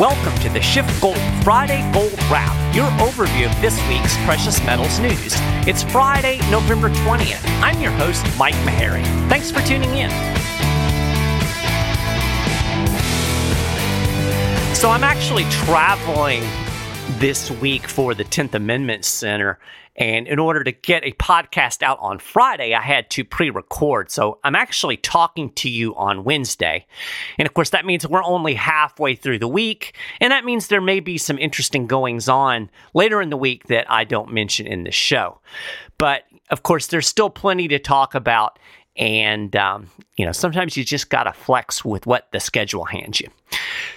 Welcome to the SchiffGold Friday Gold Wrap, your overview of this week's precious metals news. It's Friday, November 20th. I'm your host, Mike Maharrey. Thanks for tuning in. So, I'm actually traveling this week for the 10th Amendment Center. And in order to get a podcast out on Friday, I had to pre record. So I'm actually talking to you on Wednesday. And of course, that means we're only halfway through the week. And that means there may be some interesting goings on later in the week that I don't mention in the show. But of course, there's still plenty to talk about. And, um, you know, sometimes you just got to flex with what the schedule hands you.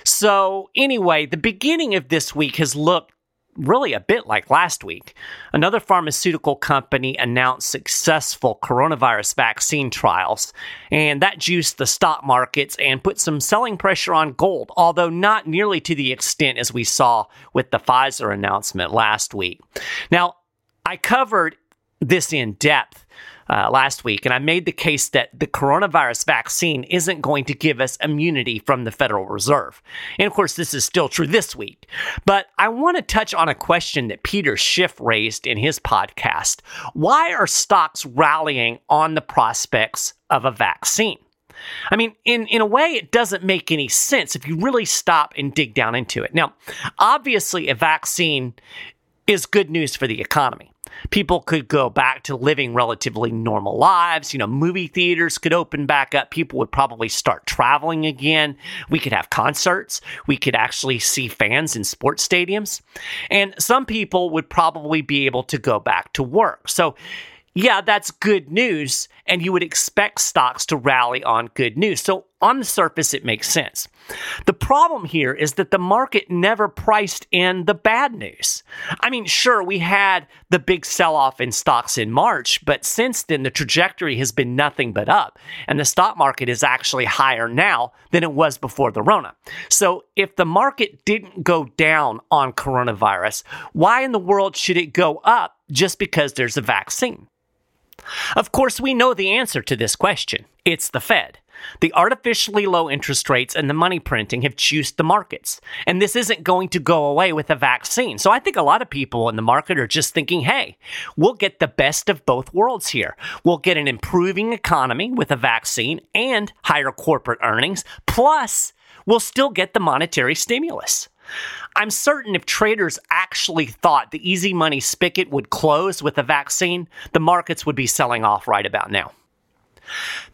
So, anyway, the beginning of this week has looked really a bit like last week. Another pharmaceutical company announced successful coronavirus vaccine trials, and that juiced the stock markets and put some selling pressure on gold, although not nearly to the extent as we saw with the Pfizer announcement last week. Now, I covered this in depth uh, last week, and I made the case that the coronavirus vaccine isn't going to give us immunity from the Federal Reserve. And of course, this is still true this week. But I want to touch on a question that Peter Schiff raised in his podcast. Why are stocks rallying on the prospects of a vaccine? I mean, in, in a way, it doesn't make any sense if you really stop and dig down into it. Now, obviously, a vaccine is good news for the economy people could go back to living relatively normal lives. You know, movie theaters could open back up. People would probably start traveling again. We could have concerts. We could actually see fans in sports stadiums. And some people would probably be able to go back to work. So, yeah, that's good news, and you would expect stocks to rally on good news. So, on the surface, it makes sense. The problem here is that the market never priced in the bad news. I mean, sure, we had the big sell off in stocks in March, but since then, the trajectory has been nothing but up, and the stock market is actually higher now than it was before the Rona. So, if the market didn't go down on coronavirus, why in the world should it go up just because there's a vaccine? Of course, we know the answer to this question it's the Fed. The artificially low interest rates and the money printing have juiced the markets. And this isn't going to go away with a vaccine. So I think a lot of people in the market are just thinking, hey, we'll get the best of both worlds here. We'll get an improving economy with a vaccine and higher corporate earnings. Plus, we'll still get the monetary stimulus. I'm certain if traders actually thought the easy money spigot would close with a vaccine, the markets would be selling off right about now.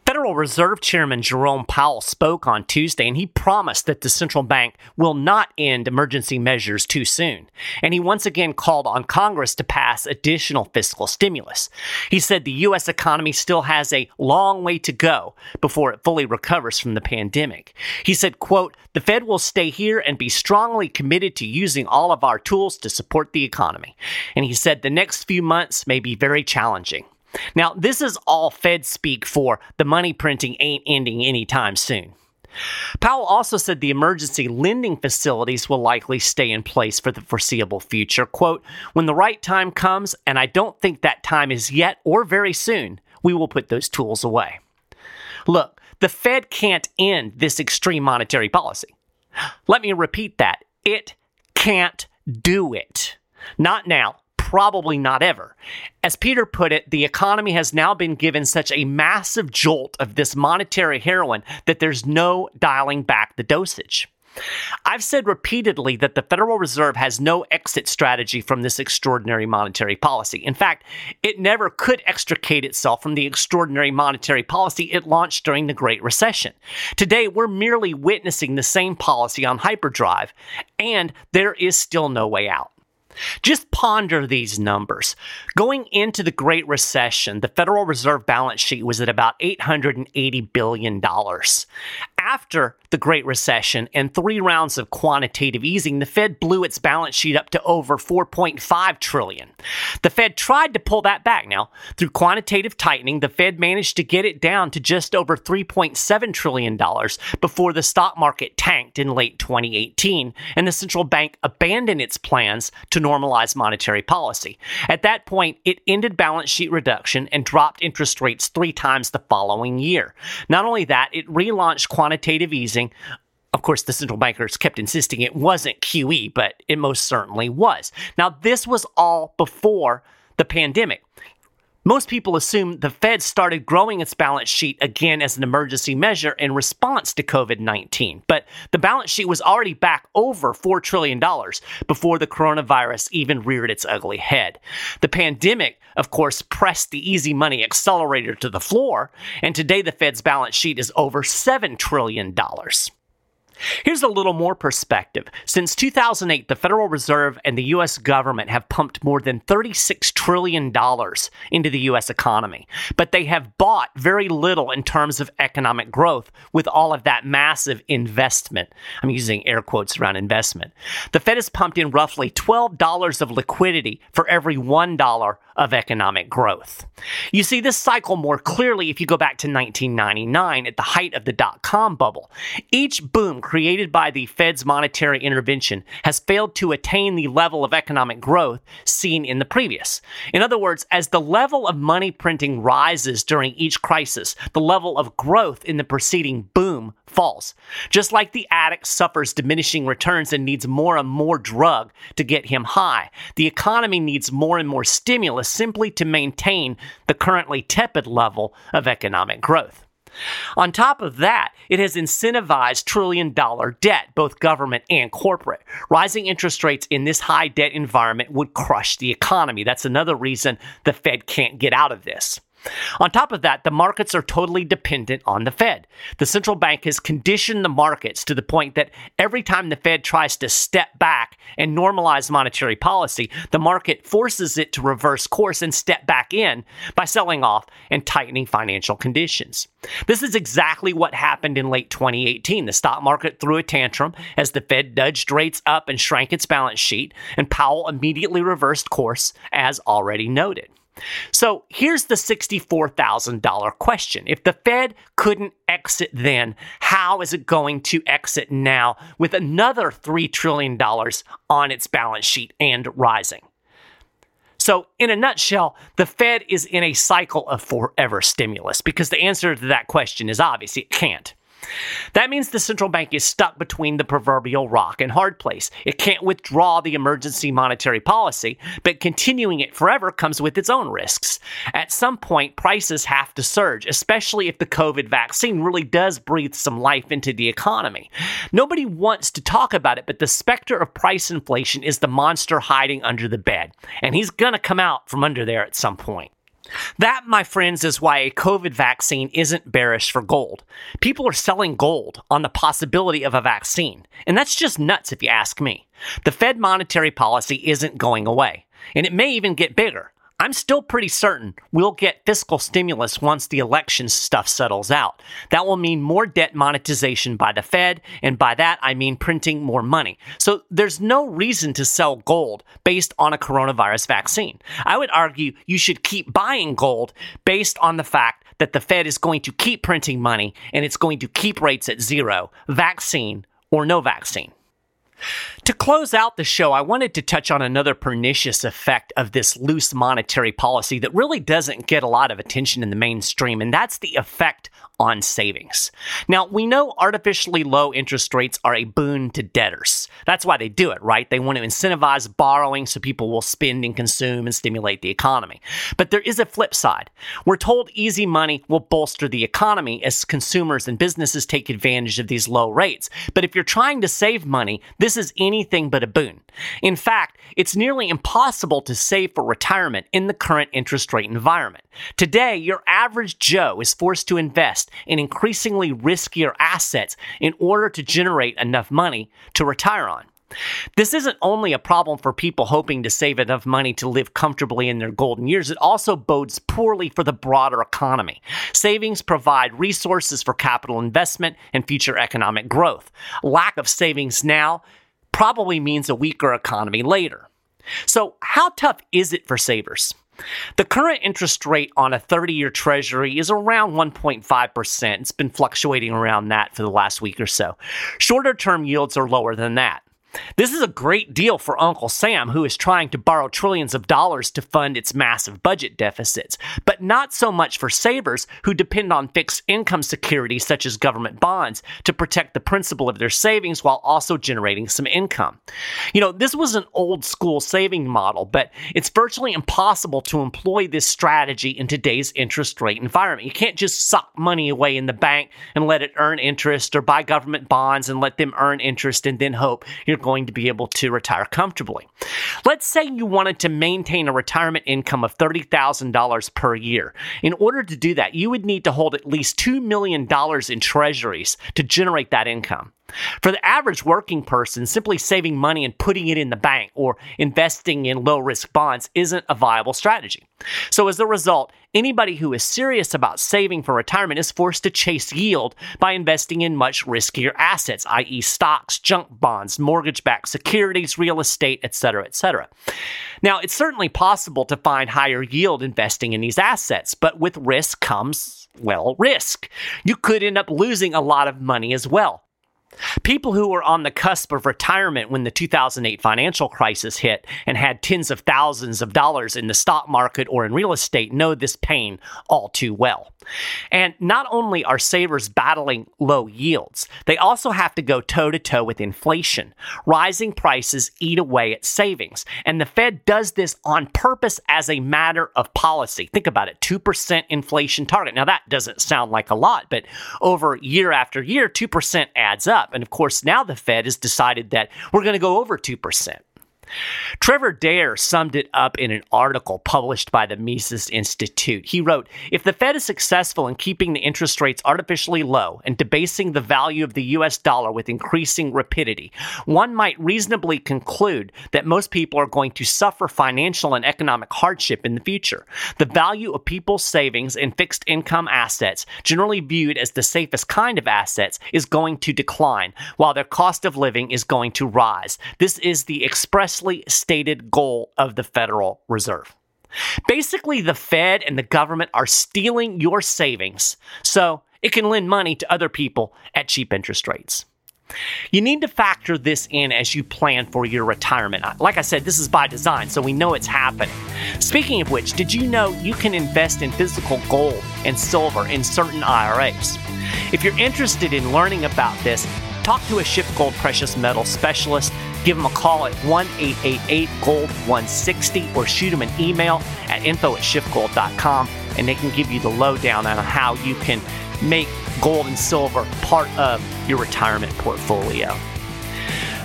Federal Reserve Chairman Jerome Powell spoke on Tuesday and he promised that the central bank will not end emergency measures too soon. And he once again called on Congress to pass additional fiscal stimulus. He said the U.S. economy still has a long way to go before it fully recovers from the pandemic. He said, quote, the Fed will stay here and be strongly committed to using all of our tools to support the economy. And he said the next few months may be very challenging. Now, this is all Fed speak for the money printing ain't ending anytime soon. Powell also said the emergency lending facilities will likely stay in place for the foreseeable future. Quote, when the right time comes, and I don't think that time is yet or very soon, we will put those tools away. Look, the Fed can't end this extreme monetary policy. Let me repeat that. It can't do it. Not now, probably not ever. As Peter put it, the economy has now been given such a massive jolt of this monetary heroin that there's no dialing back the dosage. I've said repeatedly that the Federal Reserve has no exit strategy from this extraordinary monetary policy. In fact, it never could extricate itself from the extraordinary monetary policy it launched during the Great Recession. Today, we're merely witnessing the same policy on hyperdrive, and there is still no way out. Just ponder these numbers. Going into the Great Recession, the Federal Reserve balance sheet was at about $880 billion. After the Great Recession and three rounds of quantitative easing, the Fed blew its balance sheet up to over 4.5 trillion. The Fed tried to pull that back now. Through quantitative tightening, the Fed managed to get it down to just over 3.7 trillion dollars before the stock market tanked in late 2018 and the central bank abandoned its plans to normalize monetary policy. At that point, it ended balance sheet reduction and dropped interest rates 3 times the following year. Not only that, it relaunched quantitative easing Of course, the central bankers kept insisting it wasn't QE, but it most certainly was. Now, this was all before the pandemic. Most people assume the Fed started growing its balance sheet again as an emergency measure in response to COVID 19. But the balance sheet was already back over $4 trillion before the coronavirus even reared its ugly head. The pandemic, of course, pressed the easy money accelerator to the floor, and today the Fed's balance sheet is over $7 trillion. Here's a little more perspective. Since 2008, the Federal Reserve and the U.S. government have pumped more than $36 trillion into the U.S. economy, but they have bought very little in terms of economic growth with all of that massive investment. I'm using air quotes around investment. The Fed has pumped in roughly $12 of liquidity for every $1 of economic growth. You see this cycle more clearly if you go back to 1999 at the height of the dot com bubble. Each boom created by the Fed's monetary intervention has failed to attain the level of economic growth seen in the previous. In other words, as the level of money printing rises during each crisis, the level of growth in the preceding boom falls. Just like the addict suffers diminishing returns and needs more and more drug to get him high, the economy needs more and more stimulus simply to maintain the currently tepid level of economic growth. On top of that, it has incentivized trillion dollar debt, both government and corporate. Rising interest rates in this high debt environment would crush the economy. That's another reason the Fed can't get out of this. On top of that, the markets are totally dependent on the Fed. The central bank has conditioned the markets to the point that every time the Fed tries to step back and normalize monetary policy, the market forces it to reverse course and step back in by selling off and tightening financial conditions. This is exactly what happened in late 2018. The stock market threw a tantrum as the Fed nudged rates up and shrank its balance sheet, and Powell immediately reversed course, as already noted. So here's the $64,000 question. If the Fed couldn't exit then, how is it going to exit now with another $3 trillion on its balance sheet and rising? So, in a nutshell, the Fed is in a cycle of forever stimulus because the answer to that question is obvious it can't. That means the central bank is stuck between the proverbial rock and hard place. It can't withdraw the emergency monetary policy, but continuing it forever comes with its own risks. At some point, prices have to surge, especially if the COVID vaccine really does breathe some life into the economy. Nobody wants to talk about it, but the specter of price inflation is the monster hiding under the bed, and he's going to come out from under there at some point. That, my friends, is why a COVID vaccine isn't bearish for gold. People are selling gold on the possibility of a vaccine, and that's just nuts if you ask me. The Fed monetary policy isn't going away, and it may even get bigger. I'm still pretty certain we'll get fiscal stimulus once the election stuff settles out. That will mean more debt monetization by the Fed, and by that I mean printing more money. So there's no reason to sell gold based on a coronavirus vaccine. I would argue you should keep buying gold based on the fact that the Fed is going to keep printing money and it's going to keep rates at zero, vaccine or no vaccine. To close out the show, I wanted to touch on another pernicious effect of this loose monetary policy that really doesn't get a lot of attention in the mainstream, and that's the effect on savings. Now, we know artificially low interest rates are a boon to debtors. That's why they do it, right? They want to incentivize borrowing so people will spend and consume and stimulate the economy. But there is a flip side. We're told easy money will bolster the economy as consumers and businesses take advantage of these low rates. But if you're trying to save money, this is anything but a boon. In fact, it's nearly impossible to save for retirement in the current interest rate environment. Today, your average Joe is forced to invest in increasingly riskier assets in order to generate enough money to retire on. This isn't only a problem for people hoping to save enough money to live comfortably in their golden years, it also bodes poorly for the broader economy. Savings provide resources for capital investment and future economic growth. Lack of savings now probably means a weaker economy later. So, how tough is it for savers? The current interest rate on a 30 year treasury is around 1.5%. It's been fluctuating around that for the last week or so. Shorter term yields are lower than that. This is a great deal for Uncle Sam, who is trying to borrow trillions of dollars to fund its massive budget deficits, but not so much for savers who depend on fixed income securities such as government bonds to protect the principal of their savings while also generating some income. You know, this was an old school saving model, but it's virtually impossible to employ this strategy in today's interest rate environment. You can't just suck money away in the bank and let it earn interest or buy government bonds and let them earn interest and then hope you're going to be able to retire comfortably. Let's say you wanted to maintain a retirement income of $30,000 per year. In order to do that, you would need to hold at least $2 million in treasuries to generate that income. For the average working person, simply saving money and putting it in the bank or investing in low risk bonds isn't a viable strategy. So, as a result, anybody who is serious about saving for retirement is forced to chase yield by investing in much riskier assets, i.e., stocks, junk bonds, mortgage backed securities, real estate, etc., etc. Now, it's certainly possible to find higher yield investing in these assets, but with risk comes, well, risk. You could end up losing a lot of money as well. People who were on the cusp of retirement when the 2008 financial crisis hit and had tens of thousands of dollars in the stock market or in real estate know this pain all too well. And not only are savers battling low yields, they also have to go toe to toe with inflation. Rising prices eat away at savings. And the Fed does this on purpose as a matter of policy. Think about it 2% inflation target. Now, that doesn't sound like a lot, but over year after year, 2% adds up. And of course, now the Fed has decided that we're going to go over 2%. Trevor Dare summed it up in an article published by the Mises Institute. He wrote If the Fed is successful in keeping the interest rates artificially low and debasing the value of the US dollar with increasing rapidity, one might reasonably conclude that most people are going to suffer financial and economic hardship in the future. The value of people's savings in fixed income assets, generally viewed as the safest kind of assets, is going to decline, while their cost of living is going to rise. This is the express stated goal of the Federal Reserve. Basically, the Fed and the government are stealing your savings so it can lend money to other people at cheap interest rates. You need to factor this in as you plan for your retirement. Like I said, this is by design, so we know it's happening. Speaking of which, did you know you can invest in physical gold and silver in certain IRAs? If you're interested in learning about this, talk to a SchiffGold precious metal specialist Give them a call at 1 888 Gold 160 or shoot them an email at info at schiffgold.com and they can give you the lowdown on how you can make gold and silver part of your retirement portfolio.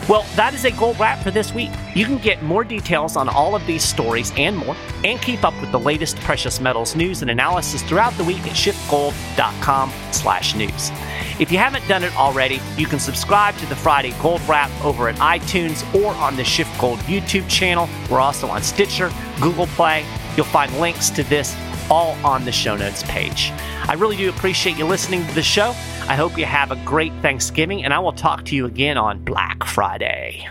Well, that is a gold wrap for this week. You can get more details on all of these stories and more, and keep up with the latest precious metals news and analysis throughout the week at schiffgold.com/news. If you haven't done it already, you can subscribe to the Friday Gold Wrap over at iTunes or on the SchiffGold YouTube channel. We're also on Stitcher, Google Play. You'll find links to this all on the show notes page. I really do appreciate you listening to the show. I hope you have a great Thanksgiving, and I will talk to you again on Black Friday.